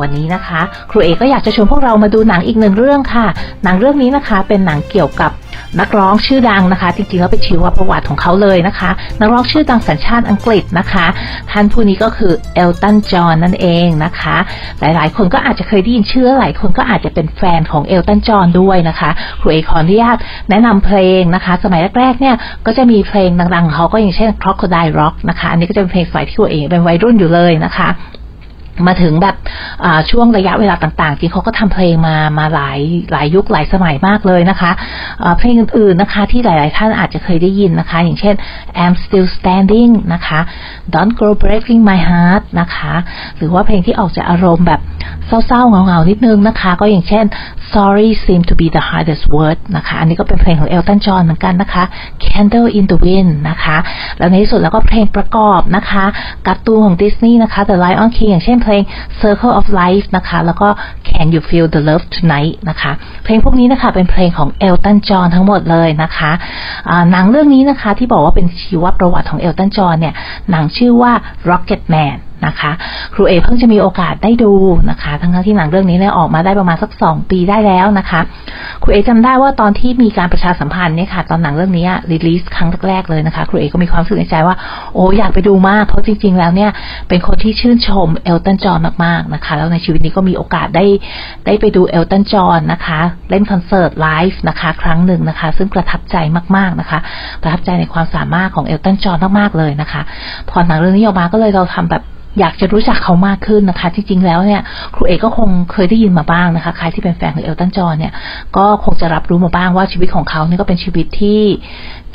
วันนี้นะคะ ครูเอก็อยากจะชวนพวกเรามาดูหนังอีกหนึ่งเรื่องค่ะ หนังเรื่องนี้นะคะเป็นหนังเกี่ยวกับนักร้องชื่อดังนะคะ จริงๆแล้วเป็นชีวประวัติของเขาเลยนะคะ นักร้องชื่อดังสัญชาติอังกฤษนะคะ ท่านผู้นี้ก็คือเอลตันจอห์นนั่นเองนะคะ หลายๆ คนก็อาจจะเคยได้ยินชื่อหลายคนก็อาจจะเป็นแฟนของเอลตันจอห์นด้วยนะคะครูเอขออนุญาตแนะนำเพลงนะคะ สมัยแรกๆเนี่ยก็จะมีเพลงดังๆของเขาก็อย่างเช่น Crocodile Rock นะคะอันนี้ก็จะเป็นเพลงสมัยที่ครูเอเป็นวัยรุ่นอยู่เลยนะคะ มาถึงแบบช่วงระยะเวลาต่างๆ จริงเขาก็ทำเพลงมามาหลายหลายยุคหลายสมัยมากเลยนะคะเพลงอื่นๆนะคะที่หลายๆท่านอาจจะเคยได้ยินนะคะ อย่างเช่น I'm Still Standing นะคะ Don't Go Breaking My Heart นะคะ หรือว่าเพลงที่ออกจากอารมณ์แบบเศร้าๆเงาๆนิดนึงนะคะ ก็อย่างเช่น Sorry seem to be the hardest word นะคะ อันนี้ก็เป็นเพลงของเอลตันจอห์นเหมือนกันนะคะ Candle in the Wind นะคะ แล้วในที่สุดแล้วก็เพลงประกอบนะคะการ์ตูนของดิสนีย์นะคะ The Lion King อย่างเช่นเพลง Circle of Life นะคะ แล้วก็ Can You Feel the Love Tonight นะคะ เพลงพวกนี้นะคะเป็นเพลงของเอลตันจอห์นทั้งหมดเลยนะคะหนังเรื่องนี้นะคะที่บอกว่าเป็นชีวประวัติของเอลตันจอห์นเนี่ย หนังชื่อว่า Rocket Man นะคะ ครูเอเพิ่งจะมีโอกาสได้ดูนะคะ ทั้งที่หนังเรื่องนี้เนี่ยออกมาได้ประมาณสักสองปีได้แล้วนะคะ ครูเอจำได้ว่าตอนที่มีการประชาสัมพันธ์เนี่ยค่ะ ตอนหนังเรื่องนี้ release ครั้งแรกๆเลยนะคะ ครูเอก็มีความรู้สึกในใจว่าโอ้อยากไปดูมาก เพราะจริง ๆ แล้วเนี่ยเป็นคนที่ชื่นชมเอลตันจอห์นมากๆนะคะ แล้วในชีวิตนี้ก็มีโอกาสได้ได้ไปดูเอลตันจอห์นนะคะ เล่นคอนเสิร์ตไลฟ์นะคะ ครั้งหนึ่งนะคะ ซึ่งประทับใจมากๆนะคะ ประทับใจในความสามารถของเอลตันจอห์นมากๆเลยนะคะ พอหนังเรื่องนี้ออกมาก็เลยเราทำแบบ อยากจะรู้จักเขามากขึ้นนะคะ จริงๆแล้วเนี่ย ครูเอก็คงเคยได้ยินมาบ้างนะคะ ใครที่เป็นแฟนของเอลตันจอห์นเนี่ย ก็คงจะรับรู้มาบ้างว่าชีวิตของเขาเนี่ยก็เป็นชีวิตที่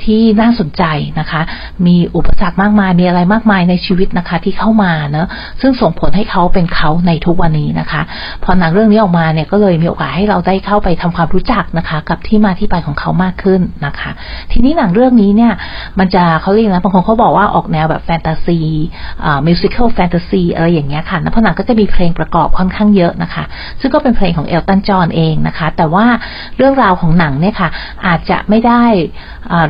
ที่น่าสนใจนะคะ มีอุปสรรคมากมาย มีอะไรมากมายในชีวิตนะคะ ที่เข้ามาเนะซึ่งส่งผลให้เขาเป็นเขาในทุกวันนี้นะคะ พอหนังเรื่องนี้ออกมาเนี่ยก็เลยมีโอกาสให้เราได้เข้าไปทำความรู้จักนะคะ กับที่มาที่ไปของเขามากขึ้นนะคะ ทีนี้หนังเรื่องนี้เนี่ย มันจะเขาเรียกนะบางคนเขาบอกว่าออกแนวแบบแฟนตาซีอ่ามิวสิควลแฟนตาซีอะไรอย่างเงี้ยค่ะแล้วพอหนังก็จะมีเพลงประกอบค่อนข้างเยอะนะคะ ซึ่งก็เป็นเพลงของเอลตันจอห์นเองนะคะ แต่ว่าเรื่องราวของหนังเนี่ยค่ะ อาจจะไม่ได้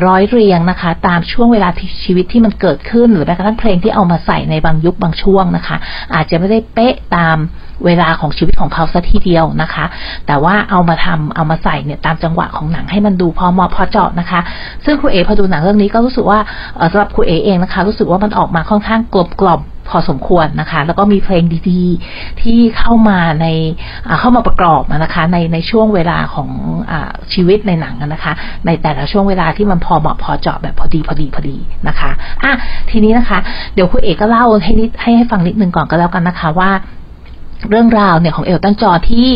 ร้้อยเรียงนะคะ ตามช่วงเวลาที่ชีวิตที่มันเกิดขึ้น หรือแม้กระทั่งเพลงที่เอามาใส่ในบางยุคบางช่วงนะคะ อาจจะไม่ได้เป๊ะตามเวลาของชีวิตของเขาสัทีเดียวนะคะ แต่ว่าเอามาทำเอามาใส่เนี่ยตามจังหวะของหนังให้มันดูพอเหมาะพอเจาะนะคะ ซึ่งครูเอพอดูหนังเรื่องนี้ก็รู้สึกว่าสำหรับครูเอเองนะคะ รู้สึกว่ามันออกมาค่อนข้างกลมกล่อม พอสมควรนะคะ แล้วก็มีเพลงดีๆ ที่เข้ามาในเข้ามาประกอบนะคะในในช่วงเวลาของอชีวิตในหนังนะคะ ในแต่ละช่วงเวลาที่มันพอเหมาะพอเจาะแบบพอดีพอดีพอดีนะคะอะทีนี้นะคะ เดี๋ยวคุณเอกก็เล่าให้นิดให้ให้ฟังนิดนึงก่อนก็แล้วกันนะคะว่า เรื่องราวเนี่ยของเอลตันจอที่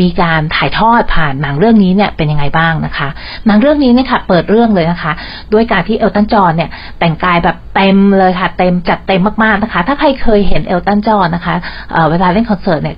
มีการถ่ายทอดผ่านหนังเรื่องนี้เนี่ยเป็นยังไงบ้างนะคะหนังเรื่องนี้เนี่ยค่ะเปิดเรื่องเลยนะคะ ด้วยการที่เอลตันจอเนี่ยแต่งกายแบบเต็มเลยค่ะ เต็มจัดเต็มมากๆนะคะ ถ้าใครเคยเห็นเอลตันจอนะคะเวลาเล่นคอนเสิร์ตเนี่ย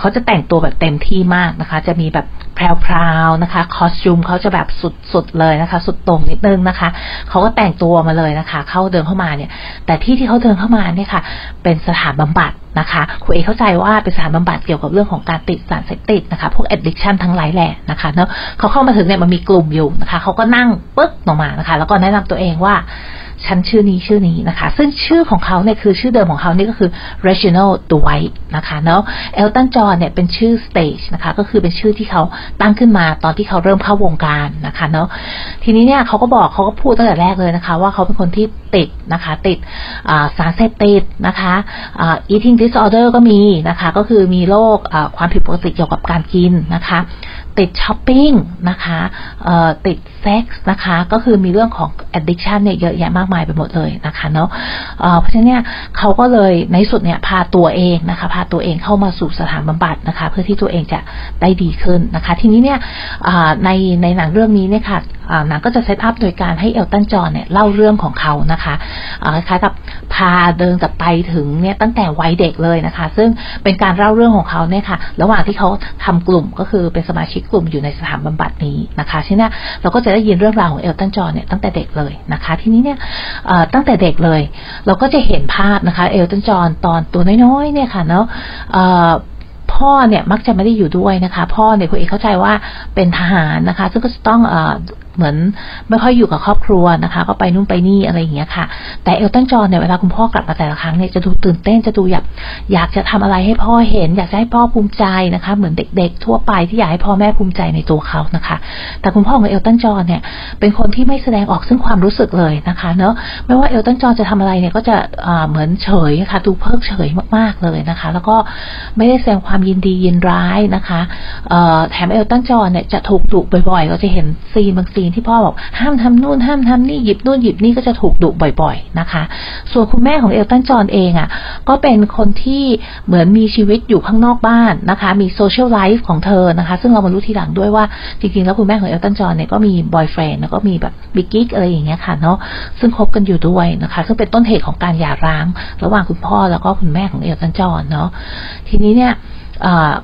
เขาจะแต่งตัวแบบเต็มที่มากนะคะ จะมีแบบแพรวๆนะคะคอสตูมเขาจะแบบสุดๆเลยนะคะ สุดตรงนิดนึงนะคะเขาก็แต่งตัวมาเลยนะคะ เข้าเดินเข้ามาเนี่ย แต่ที่ที่เขาเดินเข้ามาเนี่ยค่ะ เป็นสถานบำบัด นะคะครูเอเข้าใจว่าเป็นสถานบำบัดเกี่ยวกับเรื่องของการติดสารเสพติดนะคะ พวก addiction ทั้งหลายแหละนะคะเนาะเขาเข้ามาถึงเนี่ยมันมีกลุ่มอยู่นะคะเขาก็นั่งปึ๊กลงมานะคะ แล้วก็แนะนำตัวเองว่า ฉันชื่อนี้ชื่อนี้นะคะ ซึ่งชื่อของเขาเนี่ยคือชื่อเดิมของเขานี่ก็คือ Reginald Dwight นะคะเนาะ Elton John เนี่ยเป็นชื่อ stage นะคะ ก็คือเป็นชื่อที่เขาตั้งขึ้นมาตอนที่เขาเริ่มเข้าวงการนะคะเนาะทีนี้เนี่ยเขาก็บอกเขาก็พูดตั้งแต่แรกเลยนะคะ ว่าเขาเป็นคนที่ติดนะคะ ติดสารเสพติดนะคะ eating disorder ก็มีนะคะ ก็คือมีโรคความผิดปกติเกี่ยวกับการกินนะคะ ติดช้อปปิ้งนะคะติดเซ็กส์นะคะ ก็คือมีเรื่องของ addiction เนี่ยเยอะแยะมากมายไปหมดเลยนะคะเนาะเพราะฉะนั้นเนี่ยเขาก็เลยในสุดเนี่ยพาตัวเองนะคะ พาตัวเองเข้ามาสู่สถานบำบัดนะคะ เพื่อที่ตัวเองจะได้ดีขึ้นนะคะ ทีนี้เนี่ยในในหนังเรื่องนี้เนี่ยค่ะหนังก็จะ set up โดยการให้เอลตันจอห์นเนี่ยเล่าเรื่องของเขานะคะคล้ายกับพาเดินกลับไปถึงเนี่ยตั้งแต่วัยเด็กเลยนะคะ ซึ่งเป็นการเล่าเรื่องของเขาเนี่ยค่ะ ระหว่างที่เขาทำกลุ่มก็คือเป็นสมาชิกกลุ่มอยู่ในสถานบำบัดนี้นะคะทีนี้เราก็จะได้ยินเรื่องราวของเอลตันจอห์นเนี่ยตั้งแต่เด็กเลยนะคะ ทีนี้เนี่ยตั้งแต่เด็กเลย เราก็จะเห็นภาพนะคะ เอลตันจอห์นตอนตัวน้อยๆเนี่ยค่ะเนาะพ่อเนี่ยมักจะไม่ได้อยู่ด้วยนะคะ พ่อเนี่ยคุณเอกเข้าใจว่าเป็นทหารนะคะ ซึ่งก็จะต้อง เหมือนไม่ค่อยอยู่กับครอบครัวนะคะ ก็ไปนู่นไปนี่อะไรอย่างเงี้ยค่ะ แต่เอลตันจอนเนี่ยเวลาคุณพ่อกลับมาแต่ละครั้งเนี่ยจะดูตื่นเต้นจะดูอยากอยากจะทำอะไรให้พ่อเห็น อยากจะให้พ่อภูมิใจนะคะ เหมือนเด็กๆ ทั่วไปที่อยากให้พ่อแม่ภูมิใจในตัวเขานะคะ แต่คุณพ่อของเอลตันจอนเนี่ยเป็นคนที่ไม่แสดงออกซึ่งความรู้สึกเลยนะคะเนาะไม่ว่าเอลตันจอนจะทำอะไรเนี่ยก็จะเหมือนเฉยค่ะดูเพิกเฉยมากๆเลยนะคะ แล้วก็ไม่ได้แสดงความยินดียินร้ายนะคะแถมเอลตันจอนเนี่ยจะถูกดุบ่อยๆก็จะเห็นซีนบางซีนที่พ่อบอกห้ามทำนู่นห้ามทำนี่หยิบนู่นหยิบนี่ก็จะถูกดุบ่อยๆนะคะ ส่วนคุณแม่ของเอลตันจอนเองอะ่ะ ก็เป็นคนที่เหมือนมีชีวิตอยู่ข้างนอกบ้านนะคะ มี social life ของเธอนะคะ ซึ่งเรามารู้ทีหลังด้วยว่าจริงๆ แล้วคุณแม่ของเอลตันจอนเนี่ยก็มี boyfriend แล้วก็มีแบบบิ๊กกิ๊กอะไรอย่างเงี้ยค่ะเนาะซึ่งคบกันอยู่ด้วยนะคะ ซึ่งเป็นต้นเหตุของการหย่าร้าง ระหว่างคุณพ่อแล้วก็คุณแม่ของเอลตันจอนเนาะทีนี้เนี่ย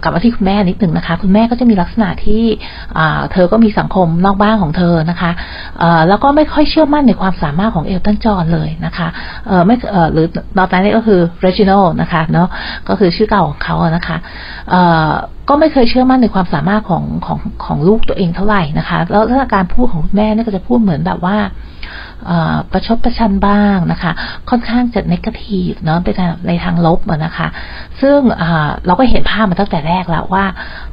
กลับมาที่คุณแม่นิดหนึ่งนะคะ คุณแม่ก็จะมีลักษณะที่เธอก็มีสังคมนอกบ้านของเธอนะคะแล้วก็ไม่ค่อยเชื่อมั่นในความสามารถของเอลตันจอนเลยนะคะไม่หรือตอนนั้นก็คือเรจินัลด์นะคะเนาะก็คือชื่อเก่าของเขานะคะ ก็ไม่เคยเชื่อมั่นในความสามารถของของของลูกตัวเองเท่าไหร่นะคะ แล้วถ้าการพูดของคุณแม่เนี่ยก็จะพูดเหมือนแบบว่าประชดประชันบ้างนะคะ ค่อนข้างจะนกาทีฟเนาะเป็นในทางลบนะคะ ซึ่งเราก็เห็นภาพมาตั้งแต่แรกแล้วว่า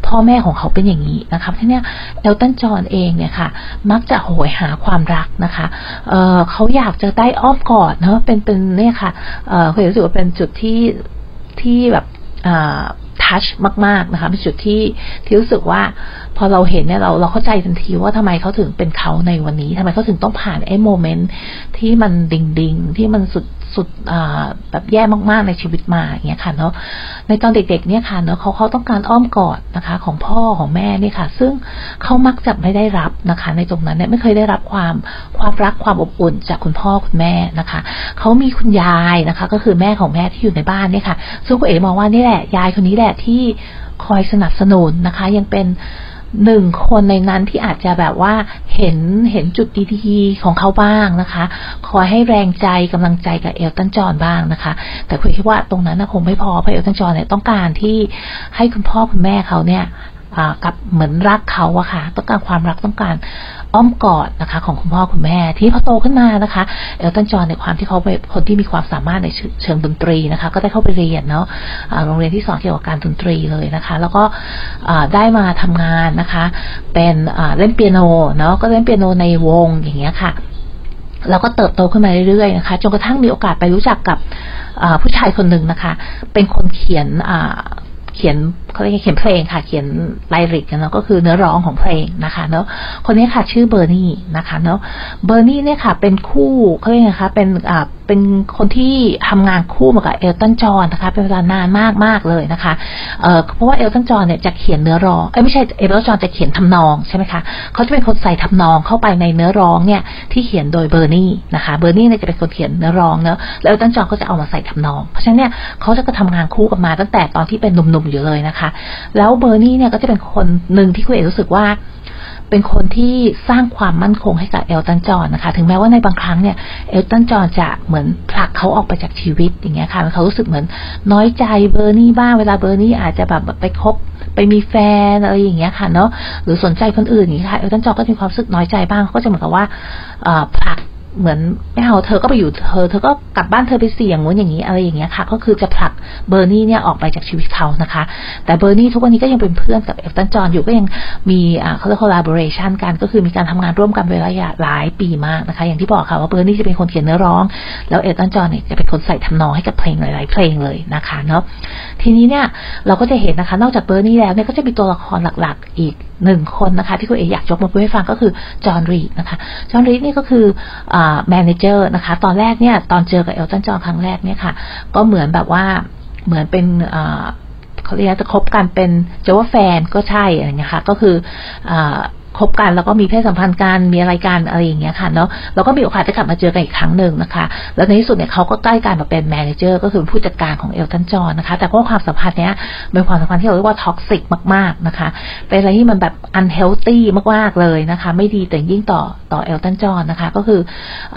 พ่อแม่ของเขาเป็นอย่างนี้นะคะที่นี้เอลตันจอนเองเนี่ยค่ะ มักจะโหยหาความรักนะคะเเขาอยากจะได้อ้อมกอดเนาะเป็นเป็นเนี่ยค่ะเขารู้สึกว่าเป็นจุดที่ที่แบบ ทัชมาก ๆ นะคะเป็นจุดที่ที่รู้สึกว่าพอเราเห็นเนี่ยเราเราเข้าใจทันทีว่าทำไมเขาถึงเป็นเขาในวันนี้ทำไมเขาถึงต้องผ่านไอ้โมเมนต์ที่มันดิ่งดิงที่มันสุด สุดแบบแย่มากๆในชีวิตมาอย่างเงี้ยค่ะเนาะในตอนเด็กๆเนี่ยค่ะเนาะเขาเขาต้องการอ้อมกอดนะคะ ของพ่อของแม่เนี่ยค่ะ ซึ่งเขามักจะไม่ได้รับนะคะ ในตรงนั้นเนี่ยไม่เคยได้รับความความรักความอบอุ่นจากคุณพ่อคุณแม่นะคะเขามีคุณยายนะคะ ก็คือแม่ของแม่ที่อยู่ในบ้านเนี่ยค่ะ ซึ่งคุณเอ๋มองว่านี่แหละยายคนนี้แหละที่คอยสนับสนุนนะคะ ยังเป็น หนึ่งคนในนั้นที่อาจจะแบบว่าเห็นเห็นจุดดีๆของเขาบ้างนะคะ คอยให้แรงใจกำลังใจกับเอลตันจอนบ้างนะคะ แต่คุยคิดว่าตรงนั้นนะคงไม่พอเพราะเอลตันจอนเนี่ยต้องการที่ให้คุณพ่อคุณแม่เขาเนี่ย กับเหมือนรักเขาอะค่ะ ต้องการความรักต้องการอ้อมกอดนะคะ ของคุณพ่อคุณแม่ ที่พอโตขึ้นมานะคะเอลตันจอห์นในความที่เขาเป็นคนที่มีความสามารถในเชิงดนตรีนะคะ ก็ได้เข้าไปเรียนเนาะโรงเรียนที่สอนเกี่ยวกับการดนตรีเลยนะคะ แล้วก็ได้มาทำงานนะคะ เป็นเล่นเปียโนเนาะก็เล่นเปียโนในวงอย่างเงี้ยค่ะแล้วก็เติบโตขึ้นมาเรื่อยๆนะคะจนกระทั่งมีโอกาสไปรู้จักกับผู้ชายคนหนึ่งนะคะ เป็นคนเขียน เขียนเขาเรียกเขียนเพลงค่ะ เขียน lyric กันเนาะก็คือเนื้อร้องของเพลงนะคะเนาะคนนี้ค่ะชื่อเบอร์นี่นะคะเนาะเบอร์นี่เนี่ยค่ะ เป็นคู่เขาเรียกนะคะเป็นอ่า เป็นคนที่ทำงานคู่มากับเอลตันจอนนะคะ เป็นเวลานานมากมากเลยนะคะเพราะว่าเอลตันจอนเนี่ยจะเขียนเนื้อร้องเอ้ไม่ใช่เอลตันจอนจะเขียนทำนองใช่ไหมคะเขาจะเป็นคนใส่ทำนองเข้าไปในเนื้อร้องเนี่ยที่เขียนโดยเบอร์นี่นะคะเบอร์นี่เนี่ยจะเป็นคนเขียนเนื้อร้องเนาะแล้วเอลตันจอนก็จะเอามาใส่ทำนอง เพราะฉะนั้นเนี่ยเขาจะก็ทำงานคู่กันมาตั้งแต่ตอนที่เป็นหนุ่มๆอยู่เลยนะคะ แล้วเบอร์นี่เนี่ยก็จะเป็นคนหนึ่งที่ครูเอรู้สึกว่า เป็นคนที่สร้างความมั่นคงให้กับเอลตันจอนนะคะ ถึงแม้ว่าในบางครั้งเนี่ยเอลตันจอนจะเหมือนผลักเขาออกไปจากชีวิตอย่างเงี้ยค่ะเขารู้สึกเหมือนน้อยใจเบอร์นี่บ้างเวลาเบอร์นี่อาจจะแบบไปคบไปมีแฟนอะไรอย่างเงี้ยค่ะเนาะหรือสนใจคนอื่นอย่างเงี้ยค่ะเอลตันจอนก็มีความรู้สึกน้อยใจบ้างเขาก็จะเหมือนกับว่าผลัก เหมือนไม่เอาเธอก็ไปอยู่เธอ เธอก็กลับบ้านเธอไปเสี่ยงงู้นอย่างนี้อะไรอย่างเงี้ยค่ะ ก็คือจะผลักเบอร์นี่เนี่ยออกไปจากชีวิตเขานะคะ แต่เบอร์นี่ทุกวันนี้ก็ยังเป็นเพื่อนกับเอฟตันจอนอยู่ก็ยังมีอ่าเขาเรียก collaboration กันก็คือมีการทำงานร่วมกันเป็นระยะหลายปีมากนะคะ อย่างที่บอกค่ะว่าเบอร์นี่จะเป็นคนเขียนเนื้อร้อง แล้วเอฟตันจอนเนี่ยจะเป็นคนใส่ทำนองให้กับเพลงหลาย ๆ เพลงเลยนะคะเนาะทีนี้เนี่ยเราก็จะเห็นนะคะ นอกจากเบอร์นี่แล้วเนี่ยก็จะมีตัวละครหลัก ๆ อีก หนึ่งคนนะคะ ที่ครูเออยากยกมาพูดให้ฟังก็คือจอห์นรีดนะคะจอห์นรีดนี่ก็คือ manager นะคะ ตอนแรกเนี่ย ตอนเจอกับเอลตันจอห์นครั้งแรกเนี่ยค่ะ ก็เหมือนแบบว่าเหมือนเป็นเขาเรียกจะคบกันเป็นจะว่าแฟนก็ใช่อะไรเงี้ยค่ะ ก็คืออ คบกันแล้วก็มีเพศสัมพันธ์กันมีอะไรกันอะไรอย่างเงี้ยค่ะเนาะแล้วก็มีโอกาสได้กลับมาเจอกันอีกครั้งหนึ่งนะคะ แล้วในที่สุดเนี่ยเขาก็กลายมาเป็น manager ก็คือผู้จัดการของเอลตันจอห์นนะคะ แต่ว่าความสัมพันธ์เนี้ยเป็นความสัมพันธ์ที่เราเรียกว่า toxic มากๆนะคะ เป็นอะไรที่มันแบบ unhealthy มากๆเลยนะคะ ไม่ดีแต่ยิ่งต่อต่อเอลตันจอห์นนะคะ ก็คือ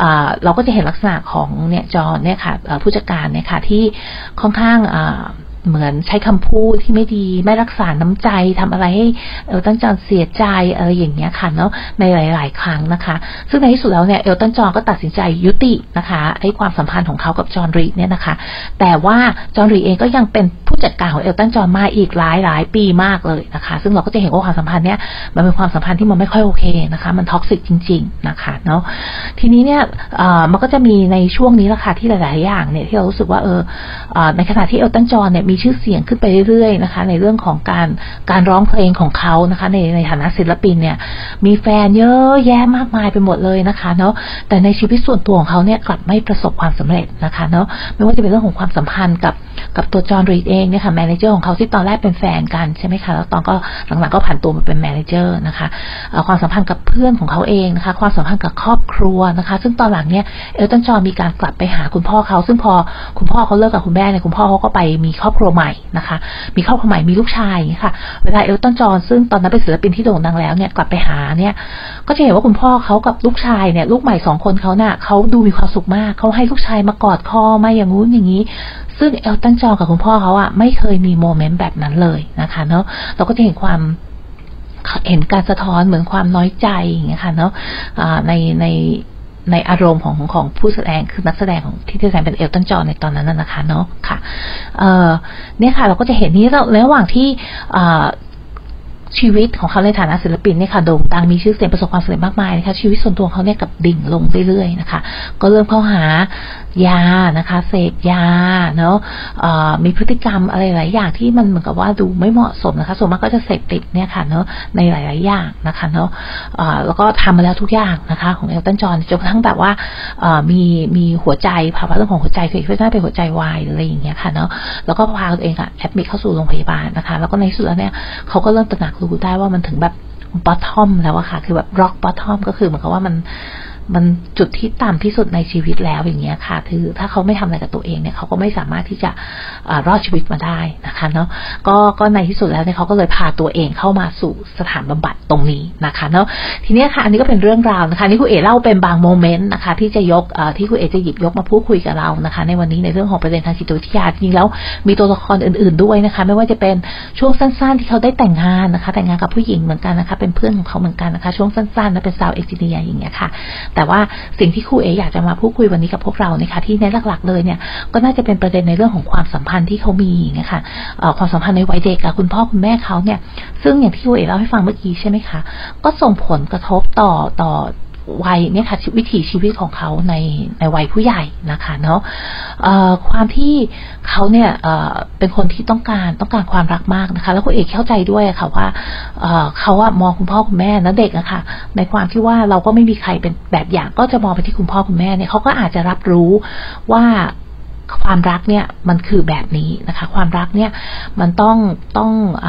อเราก็จะเห็นลักษณะของเนี่ยจอห์นเนี่ยค่ะผู้จัดการเนี่ยค่ะที่ค่อนข้าง เหมือนใช้คำพูดที่ไม่ดี ไม่รักษาน้ำใจทำอะไรให้เอลตันจอห์นเสียใจอะไรอย่างเงี้ยค่ะเนาะในหลาย ๆ ครั้งนะคะ ซึ่งในที่สุดแล้วเนี่ยเอลตันจอห์นก็ตัดสินใจยุตินะคะไอ้ความสัมพันธ์ของเขากับจอห์นรีดเนี่ยนะคะ แต่ว่าจอห์นรีดเองก็ยังเป็นผู้จัดการของเอลตันจอห์นมาอีกหลายหลายปีมากเลยนะคะ ซึ่งเราก็จะเห็นว่าความสัมพันธ์เนี่ยมันเป็นความสัมพันธ์ที่มันไม่ค่อยโอเคนะคะ มัน toxic จริง ๆ นะคะเนาะทีนี้เนี่ยมันก็จะมีในช่วงนี้แหละค่ะที่หลาย ๆ อย่างเนี่ยที่เรารู้สึกว่าเออในขณะที่เอลตันจอห์นเนี่ยมีชื่อเสียงขึ้นไปเรื่อยๆนะคะ ในเรื่องของการการร้องเพลงของเขานะคะ ในในฐานะศิลปินเนี่ย มีแฟนเยอะแยะมากมายไปหมดเลยนะคะเนาะแต่ในชีวิตส่วนตัวของเขาเนี่ยกลับไม่ประสบความสำเร็จนะคะเนาะไม่ว่าจะเป็นเรื่องของความสัมพันธ์กับกับตัวจอห์นรีดเองเนี่ยค่ะ manager ของเขาที่ตอนแรกเป็นแฟนกันใช่ไหมคะแล้วตอนก็หลังๆก็ผันตัวมาเป็น manager นะคะความสัมพันธ์กับเพื่อนของเขาเองนะคะ ความสัมพันธ์กับครอบครัวนะคะ ซึ่งตอนหลังเนี่ยเอลตันจอห์นมีการกลับไปหาคุณพ่อเขา ซึ่งพอคุณพ่อเขาเลิกกับคุณแม่เนี่ยคุณพ่อเขาก็ไปมีครอบครัวใหม่นะคะ มีครอบครัวใหม่มีลูกชายค่ะ เวลาเอลตันจอห์นซึ่งตอนนั้นเป็นศิลปินที่โด่งดังแล้วเนี่ยกลับไปหาเนี่ย ก็จะเห็นว่าคุณพ่อเขากับลูกชายเนี่ยลูกใหม่สองคนเขาเนี่ยเขาดูมีความสุขมากเขาให้ลูกชายมากอดคอมาอย่างงู้นอย่างนี้ ซึ่งเอลตันจอนกับคุณพ่อเขาอะไม่เคยมีโมเมนต์แบบนั้นเลยนะคะเนาะเราก็จะเห็นความเห็นการสะท้อนเหมือนความน้อยใจอย่างเงี้ยค่ะเนาะในใน ในอารมณ์ของของผู้แสดงคือนักแสดงของที่แสดงเป็นเอลตันจอในตอนนั้นนะคะเนาะค่ะ เออเนี่ยค่ะ เราก็จะเห็นนี้ระหว่างที่ ชีวิตของเขาในฐานะศิลปินเนี่ยค่ะโด่งดังมีชื่อเสียงประสบความสำเร็จมากมายนะคะชีวิตส่วนตัวเขาเนี่ยกับดิ่งลงเรื่อยๆนะคะ ก็เริ่มเข้าหายานะคะเสพยาเนาะมีพฤติกรรมอะไรหลายอย่างที่มันเหมือนกับว่าดูไม่เหมาะสมนะคะส่วนมากก็จะเสพติดเนี่ยค่ะเนาะในหลาย ๆ อย่างนะคะเนาะแล้วก็ทำมาแล้วทุกอย่างนะคะ ของเอลตันจอห์นจนกระทั่งแบบว่ามีมีหัวใจภาวะเรื่องของหัวใจคือเพื่อนเป็นหัวใจวายออะไรอย่างเงี้ยค่ะเนาะแล้วก็พาตัวเองอะ admit เข้าสู่โรงพยาบาลนะคะ แล้วก็ในสุดแล้วเนี่ยเขาก็เริ่มตระหนักรู้ได้ว่ามันถึงแบบ bottom แล้วอะค่ะ คือแบบ rock bottom ก็คือเหมือนกับว่ามัน มันจุดที่ต่ำที่สุดในชีวิตแล้วอย่างเงี้ยค่ะคือถ้าเขาไม่ทำอะไรกับตัวเองเนี่ยเขาก็ไม่สามารถที่จะรอดชีวิตมาได้นะคะเนาะก็ก็ในที่สุดแล้วเนี่ยเขาก็เลยพาตัวเองเข้ามาสู่สถานบำบัดตรงนี้นะคะเนาะทีนี้ค่ะอันนี้ก็เป็นเรื่องราวนะคะนี่คุณเอ๋เล่าเป็นบาง moment นะคะที่จะยกที่คุณเอ๋จะหยิบยกมาพูดคุยกับเรานะคะ ในวันนี้ในเรื่องของประเด็นทางจิตวิทยาจริงแล้วมีตัวละครอื่น ๆด้วยนะคะ ไม่ว่าจะเป็นช่วงสั้น ๆ ที่เขาได้แต่งงานนะคะ แต่งงานกับผู้หญิงเหมือนกันนะคะ เป็นเพื่อนของเขาเหมือนกันนะคะ ช่วงสั้นๆและเป็นสาวเอ็กซิเนียอย่างเงี้ยค่ะแต่แต่ว่าสิ่งที่ครูเออยากจะมาพูดคุยวันนี้กับพวกเรานะคะที่ในหลักๆเลยเนี่ยก็น่าจะเป็นประเด็นในเรื่องของความสัมพันธ์ที่เขามีนะคะความสัมพันธ์ในวัยเด็กกับคุณพ่อคุณแม่เขาเนี่ย ซึ่งอย่างที่ครูเอเล่าให้ฟังเมื่อกี้ใช่ไหมคะก็ส่งผลกระทบต่อต่อ วัยเนี่ยค่ะวิถีชีวิตของเขาในในวัยผู้ใหญ่นะคะเนาะความที่เขาเนี่ยเป็นคนที่ต้องการต้องการความรักมากนะคะ แล้วคุณเอกเข้าใจด้วยค่ะว่าเขาว่ามองคุณพ่อคุณแม่นะเด็กอะค่ะในความที่ว่าเราก็ไม่มีใครเป็นแบบอย่างก็จะมองไปที่คุณพ่อคุณแม่เนี่ยเขาก็อาจจะรับรู้ว่าความรักเนี่ยมันคือแบบนี้นะคะ ความรักเนี่ยมันต้องต้องอ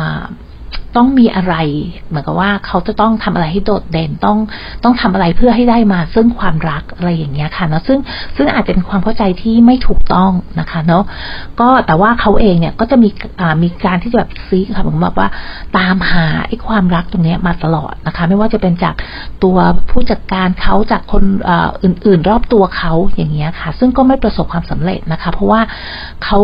ต้องมีอะไร เหมือนกับว่าเขาจะต้องทำอะไรให้โดดเด่นต้องต้องทำอะไรเพื่อให้ได้มา ซึ่งความรักอะไรอย่างเงี้ยค่ะเนาะซึ่งซึ่งอาจจะเป็นความเข้าใจที่ไม่ถูกต้องนะคะ เนาะก็แต่ว่าเขาเองเนี่ยก็จะมีอ่ามีการที่จะแบบซีค่ะผมบอกว่าตามหาไอ้ความรักตรงเนี้ยมาตลอดนะคะ ไม่ว่าจะเป็นจากตัวผู้จัดการเขาจากคนอื่น ๆ รอบตัวเขาอย่างเงี้ยค่ะ ซึ่งก็ไม่ประสบความสำเร็จนะคะ เพราะว่าเขา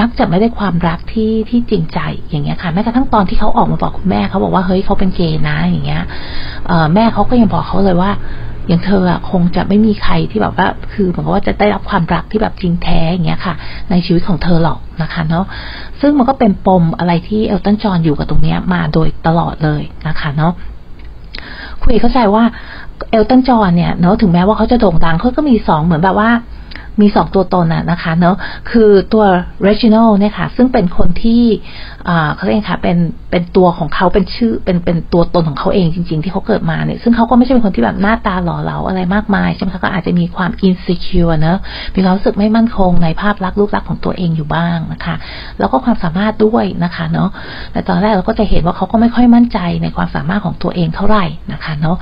มักจะไม่ได้ความรักที่ที่จริงใจอย่างเงี้ยค่ะแม้กระทั่งตอนที่เขาออกมาบอกคุณแม่เขาบอกว่าเฮ้ยเขาเป็นเกย์นะอย่างเงี้ยแม่เขาก็ยังบอกเขาเลยว่า อย่างเธออะคงจะไม่มีใครที่แบบว่า คือเหมือนกับว่าจะได้รับความรักที่แบบจริงแท้อย่างเงี้ยค่ะ ในชีวิตของเธอหรอกนะคะเนาะซึ่งมันก็เป็นปมอะไรที่เอลตันจอนอยู่กับตรงเนี้ยมาโดยตลอดเลยนะคะเนาะคุยเข้าใจว่าเอลตันจอนเนี่ยเนาะถึงแม้ว่าเขาจะโด่งดังเขาก็มีสองเหมือนแบบว่า มีสองตัวตนน่ะนะคะเนาะคือตัว Reginald เนี่ยค่ะซึ่งเป็นคนที่ เขาเรียกค่ะเป็นเป็นตัวของเขาเป็นชื่อเป็นเป็นตัวตนของเขาเองจริง ๆ ที่เขาเกิดมาเนี่ยซึ่งเขาก็ไม่ใช่เป็นคนที่แบบหน้าตาหล่อเหลาอะไรมากมายใช่ไหมคะก็อาจจะมีความ insecure เนอะมีความรู้สึกไม่มั่นคงในภาพลักษณ์รูปลักษณ์ของตัวเองอยู่บ้างนะคะ แล้วก็ความสามารถด้วยนะคะเนาะแต่ตอนแรกเราก็จะเห็นว่าเขาก็ไม่ค่อยมั่นใจในความสามารถของตัวเองเท่าไหร่นะคะเนาะ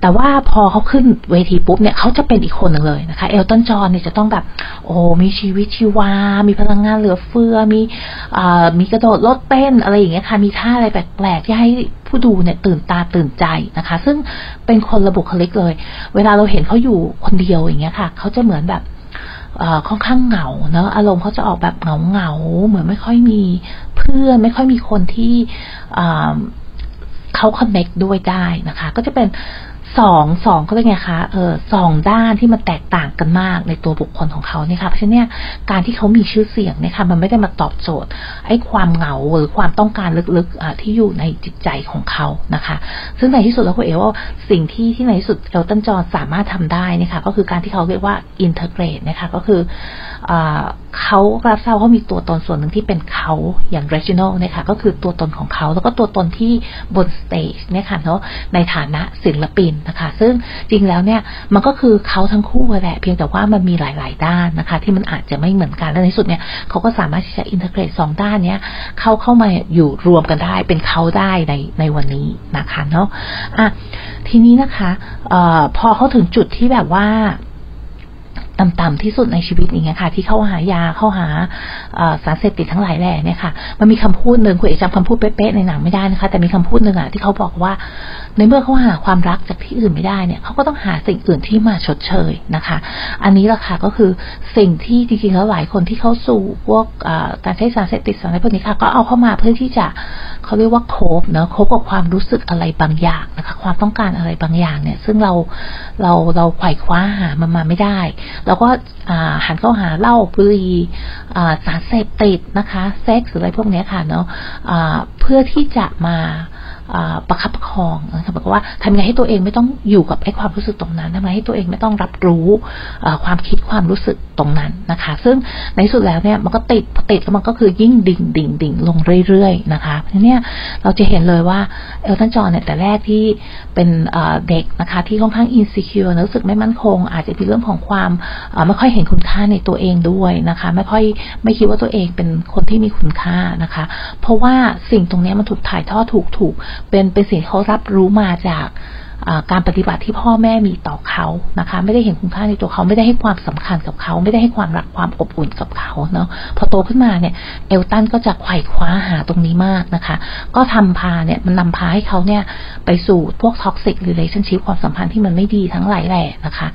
แต่ว่าพอเขาขึ้นเวทีปุ๊บเนี่ยเขาจะเป็นอีกคนหนึ่งเลยนะคะเอลตันจอห์นเนี่ยจะต้องแบบโอ้มีชีวิตชีวา มีพลังงานเหลือเฟือมีมีกระโดดรถเต้นอะไรอย่างเงี้ยค่ะ มีท่าอะไรแปลกๆที่ให้ผู้ดูเนี่ยตื่นตาตื่นใจนะคะ ซึ่งเป็นคนระบุคลิกเลย เวลาเราเห็นเขาอยู่คนเดียวอย่างเงี้ยค่ะ เขาจะเหมือนแบบค่อนข้างเหงาเนอะอารมณ์เขาจะออกแบบเหงาเหงาเหมือนไม่ค่อยมีเพื่อนไม่ค่อยมีคนที่เขา connect ด้วยได้นะคะ ก็จะเป็น สองสองก็เลยไงคะเออสองด้านที่มันแตกต่างกันมากในตัวบุคคลของเขาเนี่ยค่ะเพราะฉะนั้นการที่เขามีชื่อเสียงเนี่ยค่ะมันไม่ได้มาตอบโจทย์ไอ้ความเหงาหรือความต้องการลึกๆที่อยู่ในจิตใจของเขานะคะ ซึ่งในที่สุดแล้วคุณเอ๋ว่าสิ่งที่ที่ในที่สุดเอลตันจอห์นสามารถทำได้นะคะก็คือการที่เขาเรียกว่า integrate นะคะก็คือเขารับทราบว่ามีตัวตนส่วนหนึ่งที่เป็นเขาอย่าง R e g i n a l เนี่ยค่ะก็คือตัวตนของเขา แล้วก็ตัวตนที่บน stage เนี่ยค่ะเนาะในฐานะศิลปินนะคะ ซึ่งจริงแล้วเนี่ยมันก็คือเขาทั้งคู่แหละ เพียงแต่ว่ามันมีหลาย ๆ ด้านนะคะ ที่มันอาจจะไม่เหมือนกันและในสุดเนี่ยเขาก็สามารถที่จะ integrate สองด้านเนี้ยเข้าเข้ามาอยู่รวมกันได้เป็นเขาได้ในในวันนี้นะคะเนาะอะทีนี้นะคะออพอเขาถึงจุดที่แบบว่า ต่ำๆที่สุดในชีวิตอย่างเงี้ยค่ะ ที่เข้าหายาเข้าหาสารเสพติดทั้งหลายแหล่เนี่ยค่ะ มันมีคำพูดหนึ่งคุณเอกจำคำพูดเป๊ะๆในหนังไม่ได้นะคะ แต่มีคำพูดหนึ่งอะที่เขาบอกว่า ในเมื่อเขาหาความรักจากที่อื่นไม่ได้เนี่ยเขาก็ต้องหาสิ่งอื่นที่มาชดเชยนะคะ อันนี้แหละค่ะก็คือสิ่งที่จริงๆแล้วหลายคนที่เข้าสู่พวกการใช้สารเสพติดสารอะไรพวกนี้ค่ะ ก็เอาเข้ามาเพื่อที่จะเขาเรียกว่าโคบเนาะโคบกับความรู้สึกอะไรบางอย่างนะคะ ความต้องการอะไรบางอย่างเนี่ย ซึ่งเราเราเราไขว่คว้าหามันมาไม่ได้เราก็หันเข้าหาเหล้าบุหรี่สารเสพติดนะคะ เซ็กซ์หรืออะไรพวกนี้ค่ะเนาะเพื่อที่จะมา ประคับประคองนะคะบอกว่าทำยังไงให้ตัวเองไม่ต้องอยู่กับไอ้ความรู้สึกตรงนั้นทำยังไงให้ตัวเองไม่ต้องรับรู้ความคิดความรู้สึกตรงนั้นนะคะ ซึ่งในสุดแล้วเนี่ยมันก็ติดติดแล้วมันก็คือยิ่งดิ่งดิ่งดิ่งลงเรื่อยๆนะคะทีนี้เราจะเห็นเลยว่าเอลตันจอห์นเนี่ยแต่แรกที่เป็นเด็กนะคะ ที่ค่อนข้างอินสิคิวรู้สึกไม่มั่นคง อาจจะเป็นเรื่องของความไม่ค่อยเห็นคุณค่าในตัวเองด้วยนะคะ ไม่ค่อยไม่คิดว่าตัวเองเป็นคนที่มีคุณค่านะคะ เพราะว่าสิ่งตรงนี้มันถูกถ่ายทอดถูกถูกเป็นเป็นสิ่งที่เขารับรู้มาจาก การปฏิบัติที่พ่อแม่มีต่อเขานะคะ ไม่ได้เห็นคุณค่าในตัวเขาไม่ได้ให้ความสำคัญกับเขา ไม่ได้ให้ความรักความอบอุ่นกับเขาเนาะพอโตขึ้นมาเนี่ย เอลตันก็จะไขว่คว้าหาตรงนี้มากนะคะ ก็ทำพาเนี่ยมันนำพาให้เขาเนี่ยไปสู่พวก toxic relationship ความสัมพันธ์ที่มันไม่ดีทั้งหลายแหล่นะคะ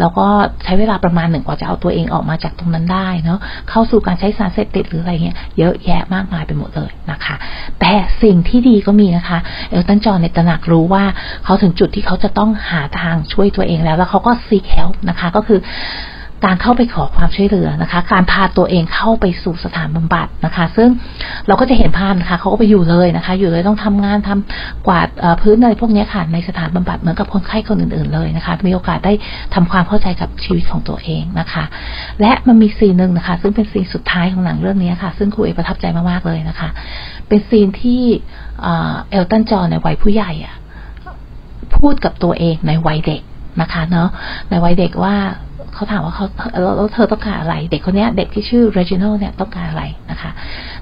แล้วก็ใช้เวลาประมาณหนึ่งกว่าจะเอาตัวเองออกมาจากตรงนั้นได้เนาะเข้าสู่การใช้สารเสพติดหรืออะไรเงี้ยเยอะแยะมากมายไปหมดเลยนะคะ แต่สิ่งที่ดีก็มีนะคะ เอลตันจอห์นเนี่ยตระหนักรู้ว่าเขาถึงจุดที่เขาจะต้องหาทางช่วยตัวเองแล้ว แล้วเขาก็ seek help นะคะ ก็คือการเข้าไปขอความช่วยเหลือนะคะ การพาตัวเองเข้าไปสู่สถานบำบัดนะคะ ซึ่งเราก็จะเห็นภาพนะคะเขาก็ไปอยู่เลยนะคะ อยู่เลยต้องทำงานทำกวาดพื้นอะไรพวกนี้ค่ะในสถานบำบัดเหมือนกับคนไข้คนอื่น ๆเลยนะคะ มีโอกาสได้ทำความเข้าใจกับชีวิตของตัวเองนะคะ และมันมีซีนหนึ่งนะคะ ซึ่งเป็นซีนสุดท้ายของหนังเรื่องนี้ค่ะ ซึ่งครูเอประทับใจมากๆเลยนะคะ เป็นซีนที่เอลตันจอในวัยผู้ใหญ่อะ พูดกับตัวเองในวัยเด็กนะคะเนาะในวัยเด็กว่าเขาถามว่าเขาแล้วเธอต้องการอะไร เด็กคนนี้เด็กที่ชื่อ Reginald เนี่ยต้องการอะไรนะคะ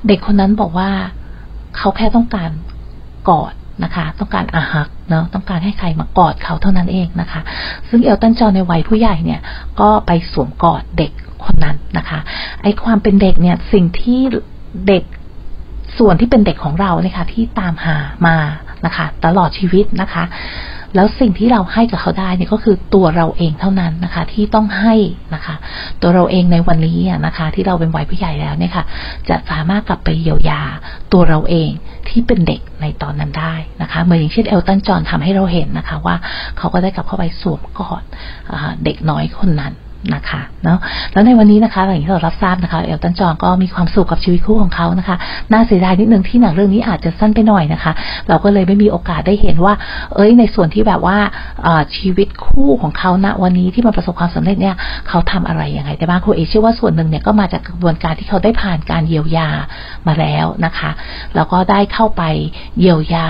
เด็กคนนั้นบอกว่าเขาแค่ต้องการกอดนะคะ ต้องการอาหักเนาะต้องการให้ใครมากอดเขาเท่านั้นเองนะคะ ซึ่งเอลตันจอในวัยผู้ใหญ่เนี่ย ก็ไปสวมกอดเด็กคนนั้นนะคะ ไอความเป็นเด็กเนี่ยสิ่งที่เด็กส่วนที่เป็นเด็กของเราเนี่ยค่ะที่ตามหามานะคะ ตลอดชีวิตนะคะ แล้วสิ่งที่เราให้กับเขาได้เนี่ยก็คือตัวเราเองเท่านั้นนะคะ ที่ต้องให้นะคะ ตัวเราเองในวันนี้นะคะ ที่เราเป็นวัยผู้ใหญ่แล้วเนี่ยค่ะ จะสามารถกลับไปเยียวยาตัวเราเองที่เป็นเด็กในตอนนั้นได้นะคะเหมือนอย่างเช่นเอลตันจอห์นทำให้เราเห็นนะคะ ว่าเขาก็ได้กลับเข้าไปสวมกอดเด็กน้อยคนนั้น นะคะเนาะแล้วในวันนี้นะคะอย่างที่เรารับทราบนะคะ เอลตันจองก็มีความสุขกับชีวิตคู่ของเขานะคะ น่าเสียดายนิดนึงที่หนังเรื่องนี้อาจจะสั้นไปหน่อยนะคะ เราก็เลยไม่มีโอกาสได้เห็นว่า เอ้ย ในส่วนที่แบบว่าชีวิตคู่ของเขาณวันนี้ที่มันประสบความสำเร็จเนี่ยเขาทำอะไรยังไงแต่บ้างครูเอเชื่อว่าส่วนหนึ่งเนี่ยก็มาจากกระบวนการที่เขาได้ผ่านการเยียวยามาแล้วนะคะ แล้วก็ได้เข้าไปเยียวยา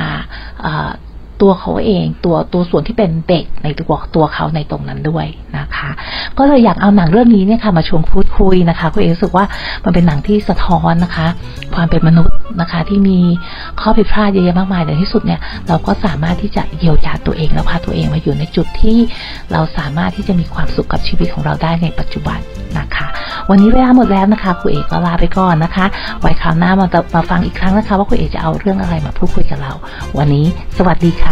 ตัวเขาเอง ตัวตัวส่วนที่เป็นเด็กในตัวตัวเขาในตรงนั้นด้วยนะคะ ก็เลยอยากเอาหนังเรื่องนี้เนี่ยค่ะมาชวนพูดคุยนะคะคุณเอรู้สึกว่ามันเป็นหนังที่สะท้อนนะคะ ความเป็นมนุษย์นะคะ ที่มีข้อผิดพลาดเยอะๆมากมายแต่ที่สุดเนี่ยเราก็สามารถที่จะเยียวยาตัวเองแล้วพาตัวเองมาอยู่ในจุดที่เราสามารถที่จะมีความสุขกับชีวิตของเราได้ในปัจจุบันนะคะ วันนี้เวลาหมดแล้วนะคะคุณเอกก็ลาไปก่อนนะคะ ไว้คราวหน้ามามาฟังอีกครั้งนะคะ ว่าคุณเอกจะเอาเรื่องอะไรมาพูดคุยกับเรา วันนี้สวัสดีค่ะ